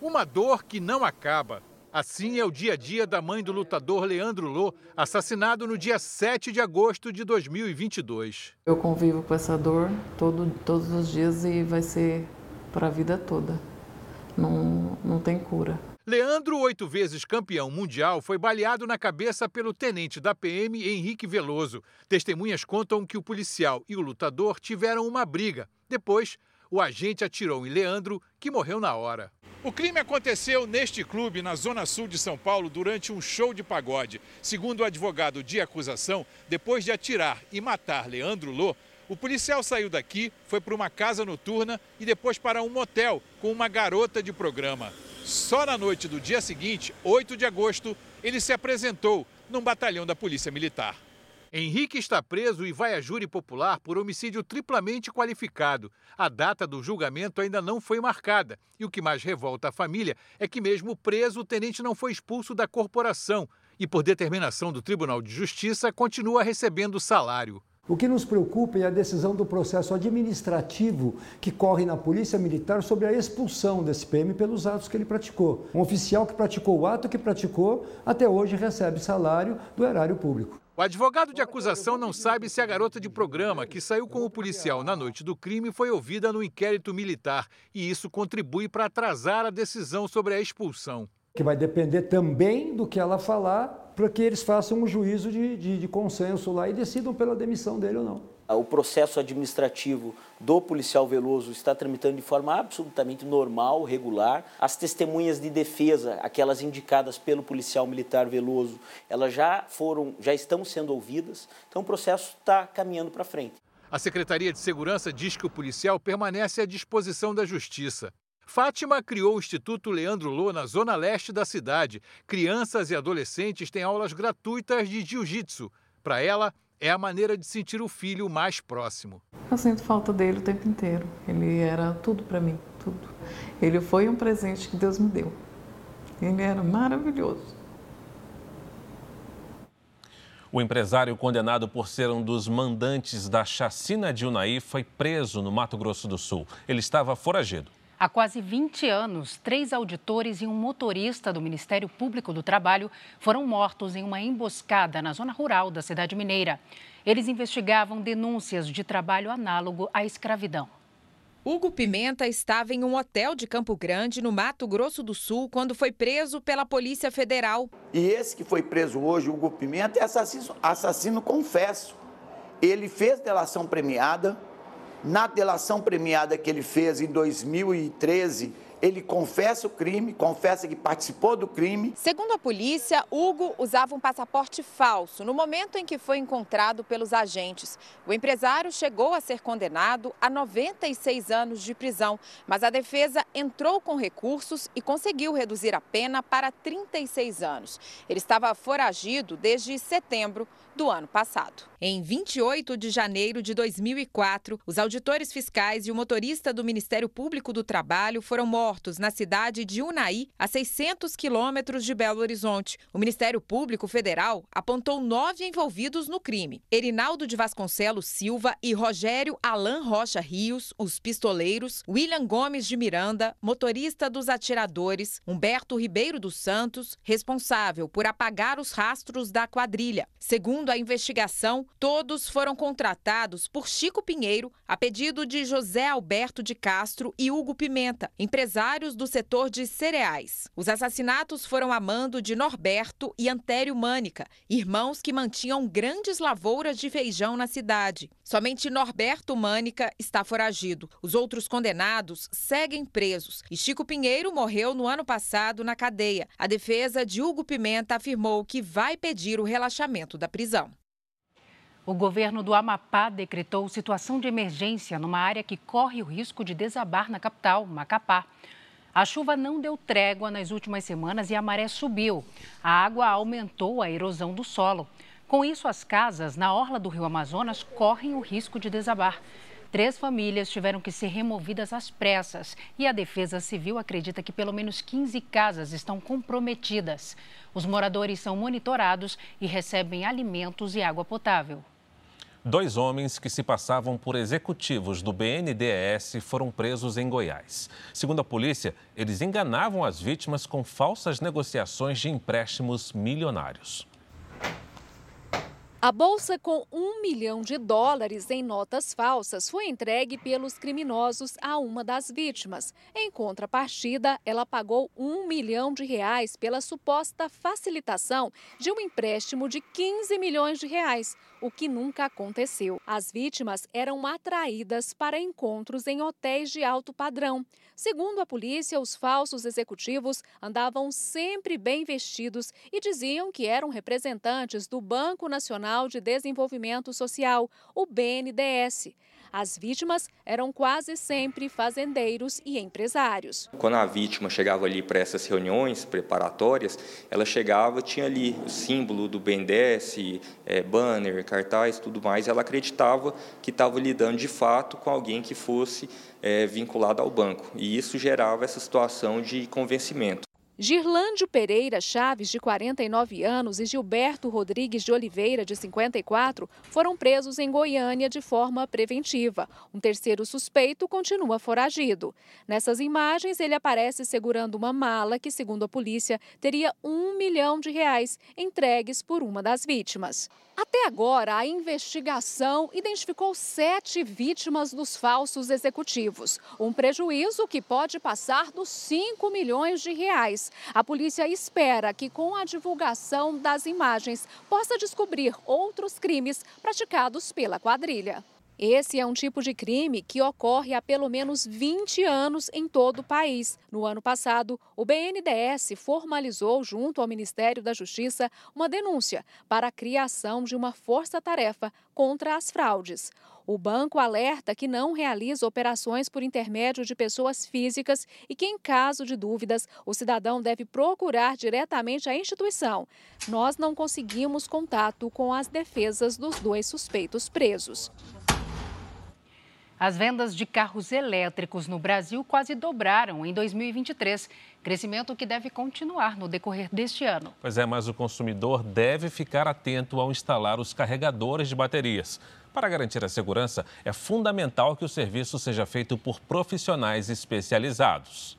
Uma dor que não acaba. Assim é o dia a dia da mãe do lutador Leandro Lô, assassinado no dia 7 de agosto de 2022.
Eu convivo com essa dor todo, todos os dias e vai ser para a vida toda.
não, não tem cura.
Leandro, oito vezes campeão mundial, foi baleado na cabeça pelo tenente da PM Henrique Veloso. Testemunhas contam que o policial e o lutador tiveram uma briga. Depois, o agente atirou em Leandro, que morreu na hora. O crime aconteceu neste clube, na zona sul de São Paulo, durante um show de pagode. Segundo o advogado de acusação, depois de atirar e matar Leandro Lô, o policial saiu daqui, foi para uma casa noturna e depois para um motel com uma garota de programa. Só na noite do dia seguinte, 8 de agosto, ele se apresentou num batalhão da Polícia Militar. Henrique está preso e vai a júri popular por homicídio triplamente qualificado. A data do julgamento ainda não foi marcada. E o que mais revolta a família é que, mesmo preso, o tenente não foi expulso da corporação e, por determinação do Tribunal de Justiça, continua recebendo salário.
O que nos preocupa é a decisão do processo administrativo que corre na Polícia Militar sobre a expulsão desse PM pelos atos que ele praticou. Um oficial que praticou o ato que praticou até hoje recebe salário do erário público.
O advogado de acusação não sabe se a garota de programa que saiu com o policial na noite do crime foi ouvida no inquérito militar e isso contribui para atrasar a decisão sobre a expulsão.
Que vai depender também do que ela falar para que eles façam um juízo de, de, de consenso lá e decidam pela demissão dele ou não.
O processo administrativo do policial Veloso está tramitando de forma absolutamente normal, regular. As testemunhas de defesa, aquelas indicadas pelo policial militar Veloso, elas já foram, já estão sendo ouvidas. Então o processo está caminhando para frente.
A Secretaria de Segurança diz que o policial permanece à disposição da Justiça. Fátima criou o Instituto Leandro Lô na zona leste da cidade. Crianças e adolescentes têm aulas gratuitas de jiu-jitsu. Para ela, é a maneira de sentir o filho mais próximo.
Eu sinto falta dele o tempo inteiro. Ele era tudo para mim, tudo. Ele foi um presente que Deus me deu. Ele era maravilhoso.
O empresário condenado por ser um dos mandantes da chacina de Unai foi preso no Mato Grosso do Sul. Ele estava foragido.
Há quase 20 anos, três auditores e um motorista do Ministério Público do Trabalho foram mortos em uma emboscada na zona rural da cidade mineira. Eles investigavam denúncias de trabalho análogo à escravidão.
Hugo Pimenta estava em um hotel de Campo Grande, no Mato Grosso do Sul, quando foi preso pela Polícia Federal.
E esse que foi preso hoje, Hugo Pimenta, é assassino, assassino confesso. Ele fez delação premiada, na delação premiada que ele fez em 2013, ele confessa o crime, confessa que participou do crime.
Segundo a polícia, Hugo usava um passaporte falso no momento em que foi encontrado pelos agentes. O empresário chegou a ser condenado a 96 anos de prisão, mas a defesa entrou com recursos e conseguiu reduzir a pena para 36 anos. Ele estava foragido desde setembro do ano passado. Em 28 de janeiro de 2004, os auditores fiscais e o motorista do Ministério Público do Trabalho foram mortos na cidade de Unai, a 600 quilômetros de Belo Horizonte. O Ministério Público Federal apontou nove envolvidos no crime: Erinaldo de Vasconcelos Silva e Rogério Alain Rocha Rios, os pistoleiros, William Gomes de Miranda, motorista dos atiradores, Humberto Ribeiro dos Santos, responsável por apagar os rastros da quadrilha. Segundo a investigação, Todos foram contratados por Chico Pinheiro, a pedido de José Alberto de Castro e Hugo Pimenta, empresários do setor de cereais. Os assassinatos foram a mando de Norberto e Antério Mânica, irmãos que mantinham grandes lavouras de feijão na cidade. Somente Norberto Mânica está foragido. Os outros condenados seguem presos e Chico Pinheiro morreu no ano passado na cadeia. A defesa de Hugo Pimenta afirmou que vai pedir o relaxamento da prisão.
O governo do Amapá decretou situação de emergência numa área que corre o risco de desabar na capital, Macapá. A chuva não deu trégua nas últimas semanas e a maré subiu. A água aumentou a erosão do solo. Com isso, as casas na orla do rio Amazonas correm o risco de desabar. Três famílias tiveram que ser removidas às pressas e a Defesa Civil acredita que pelo menos 15 casas estão comprometidas. Os moradores são monitorados e recebem alimentos e água potável.
Dois homens que se passavam por executivos do BNDES foram presos em Goiás. Segundo a polícia, eles enganavam as vítimas com falsas negociações de empréstimos milionários.
A bolsa com um milhão de dólares em notas falsas foi entregue pelos criminosos a uma das vítimas. Em contrapartida, ela pagou um milhão de reais pela suposta facilitação de um empréstimo de 15 milhões de reais, o que nunca aconteceu. As vítimas eram atraídas para encontros em hotéis de alto padrão. Segundo a polícia, os falsos executivos andavam sempre bem vestidos e diziam que eram representantes do Banco Nacional de Desenvolvimento Social, o BNDES. As vítimas eram quase sempre fazendeiros e empresários.
Quando a vítima chegava ali para essas reuniões preparatórias, ela chegava, tinha ali o símbolo do BNDES, é, banner, cartaz, tudo mais, ela acreditava que estava lidando de fato com alguém que fosse é, vinculado ao banco. E isso gerava essa situação de convencimento.
Girlândio Pereira Chaves, de 49 anos, e Gilberto Rodrigues de Oliveira, de 54, foram presos em Goiânia de forma preventiva. Um terceiro suspeito continua foragido. Nessas imagens, ele aparece segurando uma mala que, segundo a polícia, teria um milhão de reais entregues por uma das vítimas. Até agora, a investigação identificou sete vítimas dos falsos executivos. Um prejuízo que pode passar dos 5 milhões de reais. A polícia espera que, com a divulgação das imagens, possa descobrir outros crimes praticados pela quadrilha. Esse é um tipo de crime que ocorre há pelo menos 20 anos em todo o país. No ano passado, o BNDES formalizou, junto ao Ministério da Justiça, uma denúncia para a criação de uma força-tarefa contra as fraudes. O banco alerta que não realiza operações por intermédio de pessoas físicas e que, em caso de dúvidas, o cidadão deve procurar diretamente a instituição. Nós não conseguimos contato com as defesas dos dois suspeitos presos.
As vendas de carros elétricos no Brasil quase dobraram em 2023, crescimento que deve continuar no decorrer deste ano.
Pois é, mas o consumidor deve ficar atento ao instalar os carregadores de baterias. Para garantir a segurança, é fundamental que o serviço seja feito por profissionais especializados.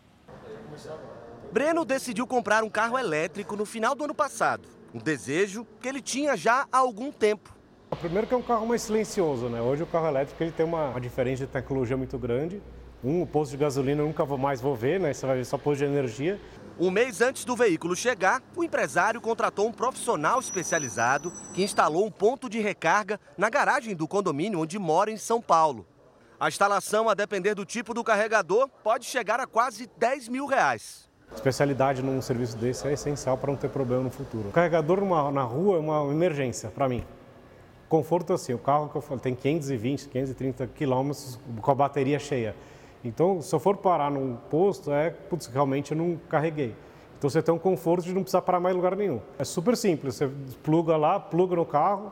Breno decidiu comprar um carro elétrico no final do ano passado, um desejo que ele tinha já há algum tempo.
Primeiro que é um carro mais silencioso, né? Hoje o carro elétrico ele tem uma, uma diferença de tecnologia muito grande. Um posto de gasolina eu nunca vou mais vou ver, né? Você vai ver só posto de energia.
Um mês antes do veículo chegar, o empresário contratou um profissional especializado que instalou um ponto de recarga na garagem do condomínio onde mora em São Paulo. A instalação, a depender do tipo do carregador, pode chegar a quase 10 mil reais.
Especialidade num serviço desse é essencial para não ter problema no futuro. O carregador numa, na rua é uma emergência para mim. Conforto assim, o carro que eu falo tem 520, 530 quilômetros com a bateria cheia. Então, se eu for parar num posto, é, putz, realmente eu não carreguei. Então você tem um conforto de não precisar parar mais em lugar nenhum. É super simples, você pluga lá, pluga no carro,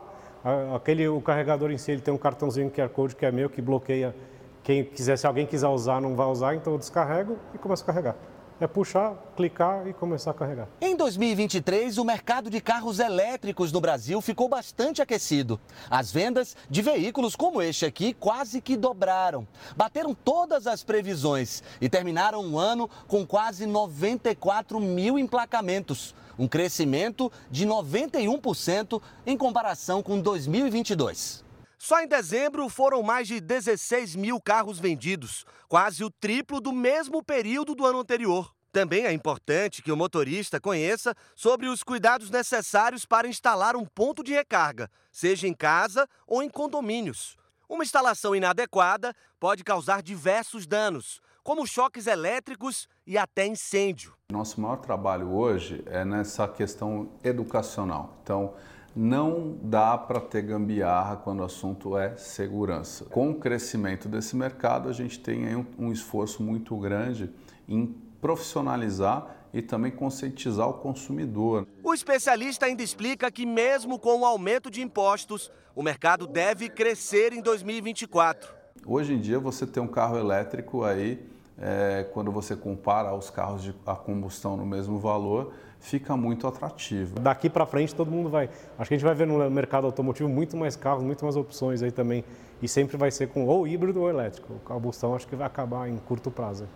aquele, o carregador em si ele tem um cartãozinho QR Code que é meu, que bloqueia quem quiser, se alguém quiser usar, não vai usar, então eu descarrego e começo a carregar é puxar, clicar e começar a carregar.
Em 2023, o mercado de carros elétricos no Brasil ficou bastante aquecido. As vendas de veículos como este aqui quase que dobraram. Bateram todas as previsões e terminaram o ano com quase 94 mil emplacamentos. Um crescimento de 91% em comparação com 2022. Só em dezembro foram mais de 16 mil carros vendidos, quase o triplo do mesmo período do ano anterior. Também é importante que o motorista conheça sobre os cuidados necessários para instalar um ponto de recarga, seja em casa ou em condomínios. Uma instalação inadequada pode causar diversos danos, como choques elétricos e até incêndio.
Nosso maior trabalho hoje é nessa questão educacional. Então, não dá para ter gambiarra quando o assunto é segurança. Com o crescimento desse mercado, a gente tem um, um esforço muito grande em profissionalizar e também conscientizar o consumidor.
O especialista ainda explica que, mesmo com o aumento de impostos, o mercado deve crescer em 2024.
Hoje em dia, você tem um carro elétrico aí, é, quando você compara os carros de a combustão no mesmo valor, fica muito atrativo.
Daqui para frente todo mundo vai. Acho que a gente vai ver no mercado automotivo muito mais carros, muito mais opções aí também. E sempre vai ser com ou híbrido ou elétrico. O combustão acho que vai acabar em curto prazo.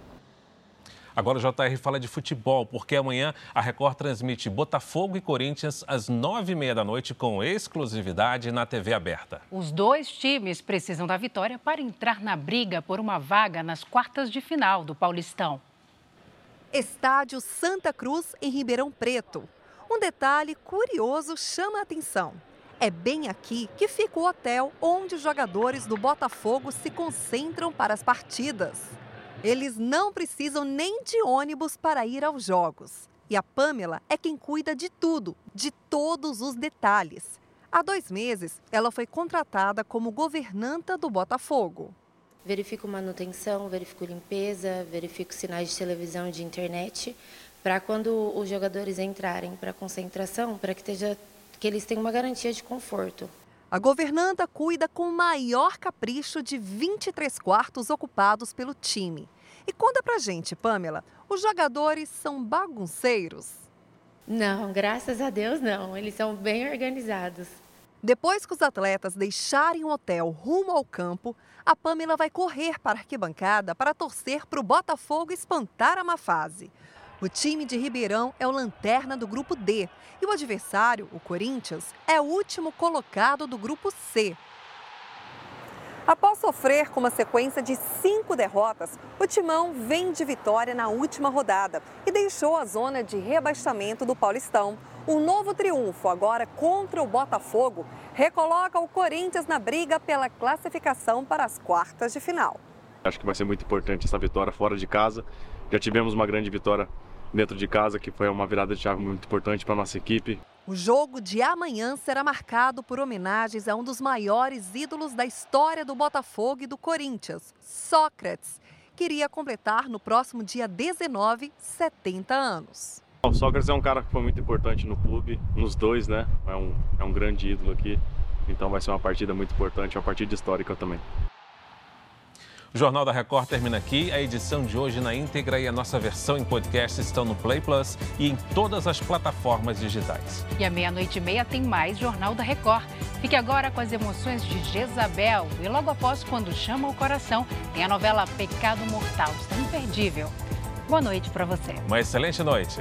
Agora o JR fala de futebol, porque amanhã a Record transmite Botafogo e Corinthians às nove e meia da noite com exclusividade na TV aberta.
Os dois times precisam da vitória para entrar na briga por uma vaga nas quartas de final do Paulistão.
Estádio Santa Cruz, em Ribeirão Preto. Um detalhe curioso chama a atenção. É bem aqui que fica o hotel onde os jogadores do Botafogo se concentram para as partidas. Eles não precisam nem de ônibus para ir aos jogos. E a Pamela é quem cuida de tudo, de todos os detalhes. Há dois meses, ela foi contratada como governanta do Botafogo.
Verifico manutenção, verifico limpeza, verifico sinais de televisão e de internet, para quando os jogadores entrarem para a concentração, para que, que eles tenham uma garantia de conforto.
A governanta cuida com o maior capricho de 23 quartos ocupados pelo time. E conta pra gente, Pamela, os jogadores são bagunceiros?
Não, graças a Deus não. Eles são bem organizados.
Depois que os atletas deixarem o hotel rumo ao campo, a Pamela vai correr para a arquibancada para torcer para o Botafogo espantar a má fase. O time de Ribeirão é o lanterna do grupo D e o adversário, o Corinthians, é o último colocado do grupo C. Após sofrer com uma sequência de cinco derrotas, o Timão vem de vitória na última rodada e deixou a zona de rebaixamento do Paulistão. Um novo triunfo agora contra o Botafogo recoloca o Corinthians na briga pela classificação para as quartas de final.
Acho que vai ser muito importante essa vitória fora de casa. Já tivemos uma grande vitória dentro de casa, que foi uma virada de chave muito importante para a nossa equipe.
O jogo de amanhã será marcado por homenagens a um dos maiores ídolos da história do Botafogo e do Corinthians, Sócrates, que iria completar no próximo dia 19 70 anos.
O Sócrates é um cara que foi muito importante no clube, nos dois, né? É um, é um grande ídolo aqui, então vai ser uma partida muito importante, uma partida histórica também.
O Jornal da Record termina aqui. A edição de hoje na íntegra e a nossa versão em podcast estão no Play Plus e em todas as plataformas digitais.
E à meia-noite e meia tem mais Jornal da Record. Fique agora com as emoções de Jezabel. E logo após, quando chama o coração, tem a novela Pecado Mortal. Está imperdível. Boa noite para você.
Uma excelente noite.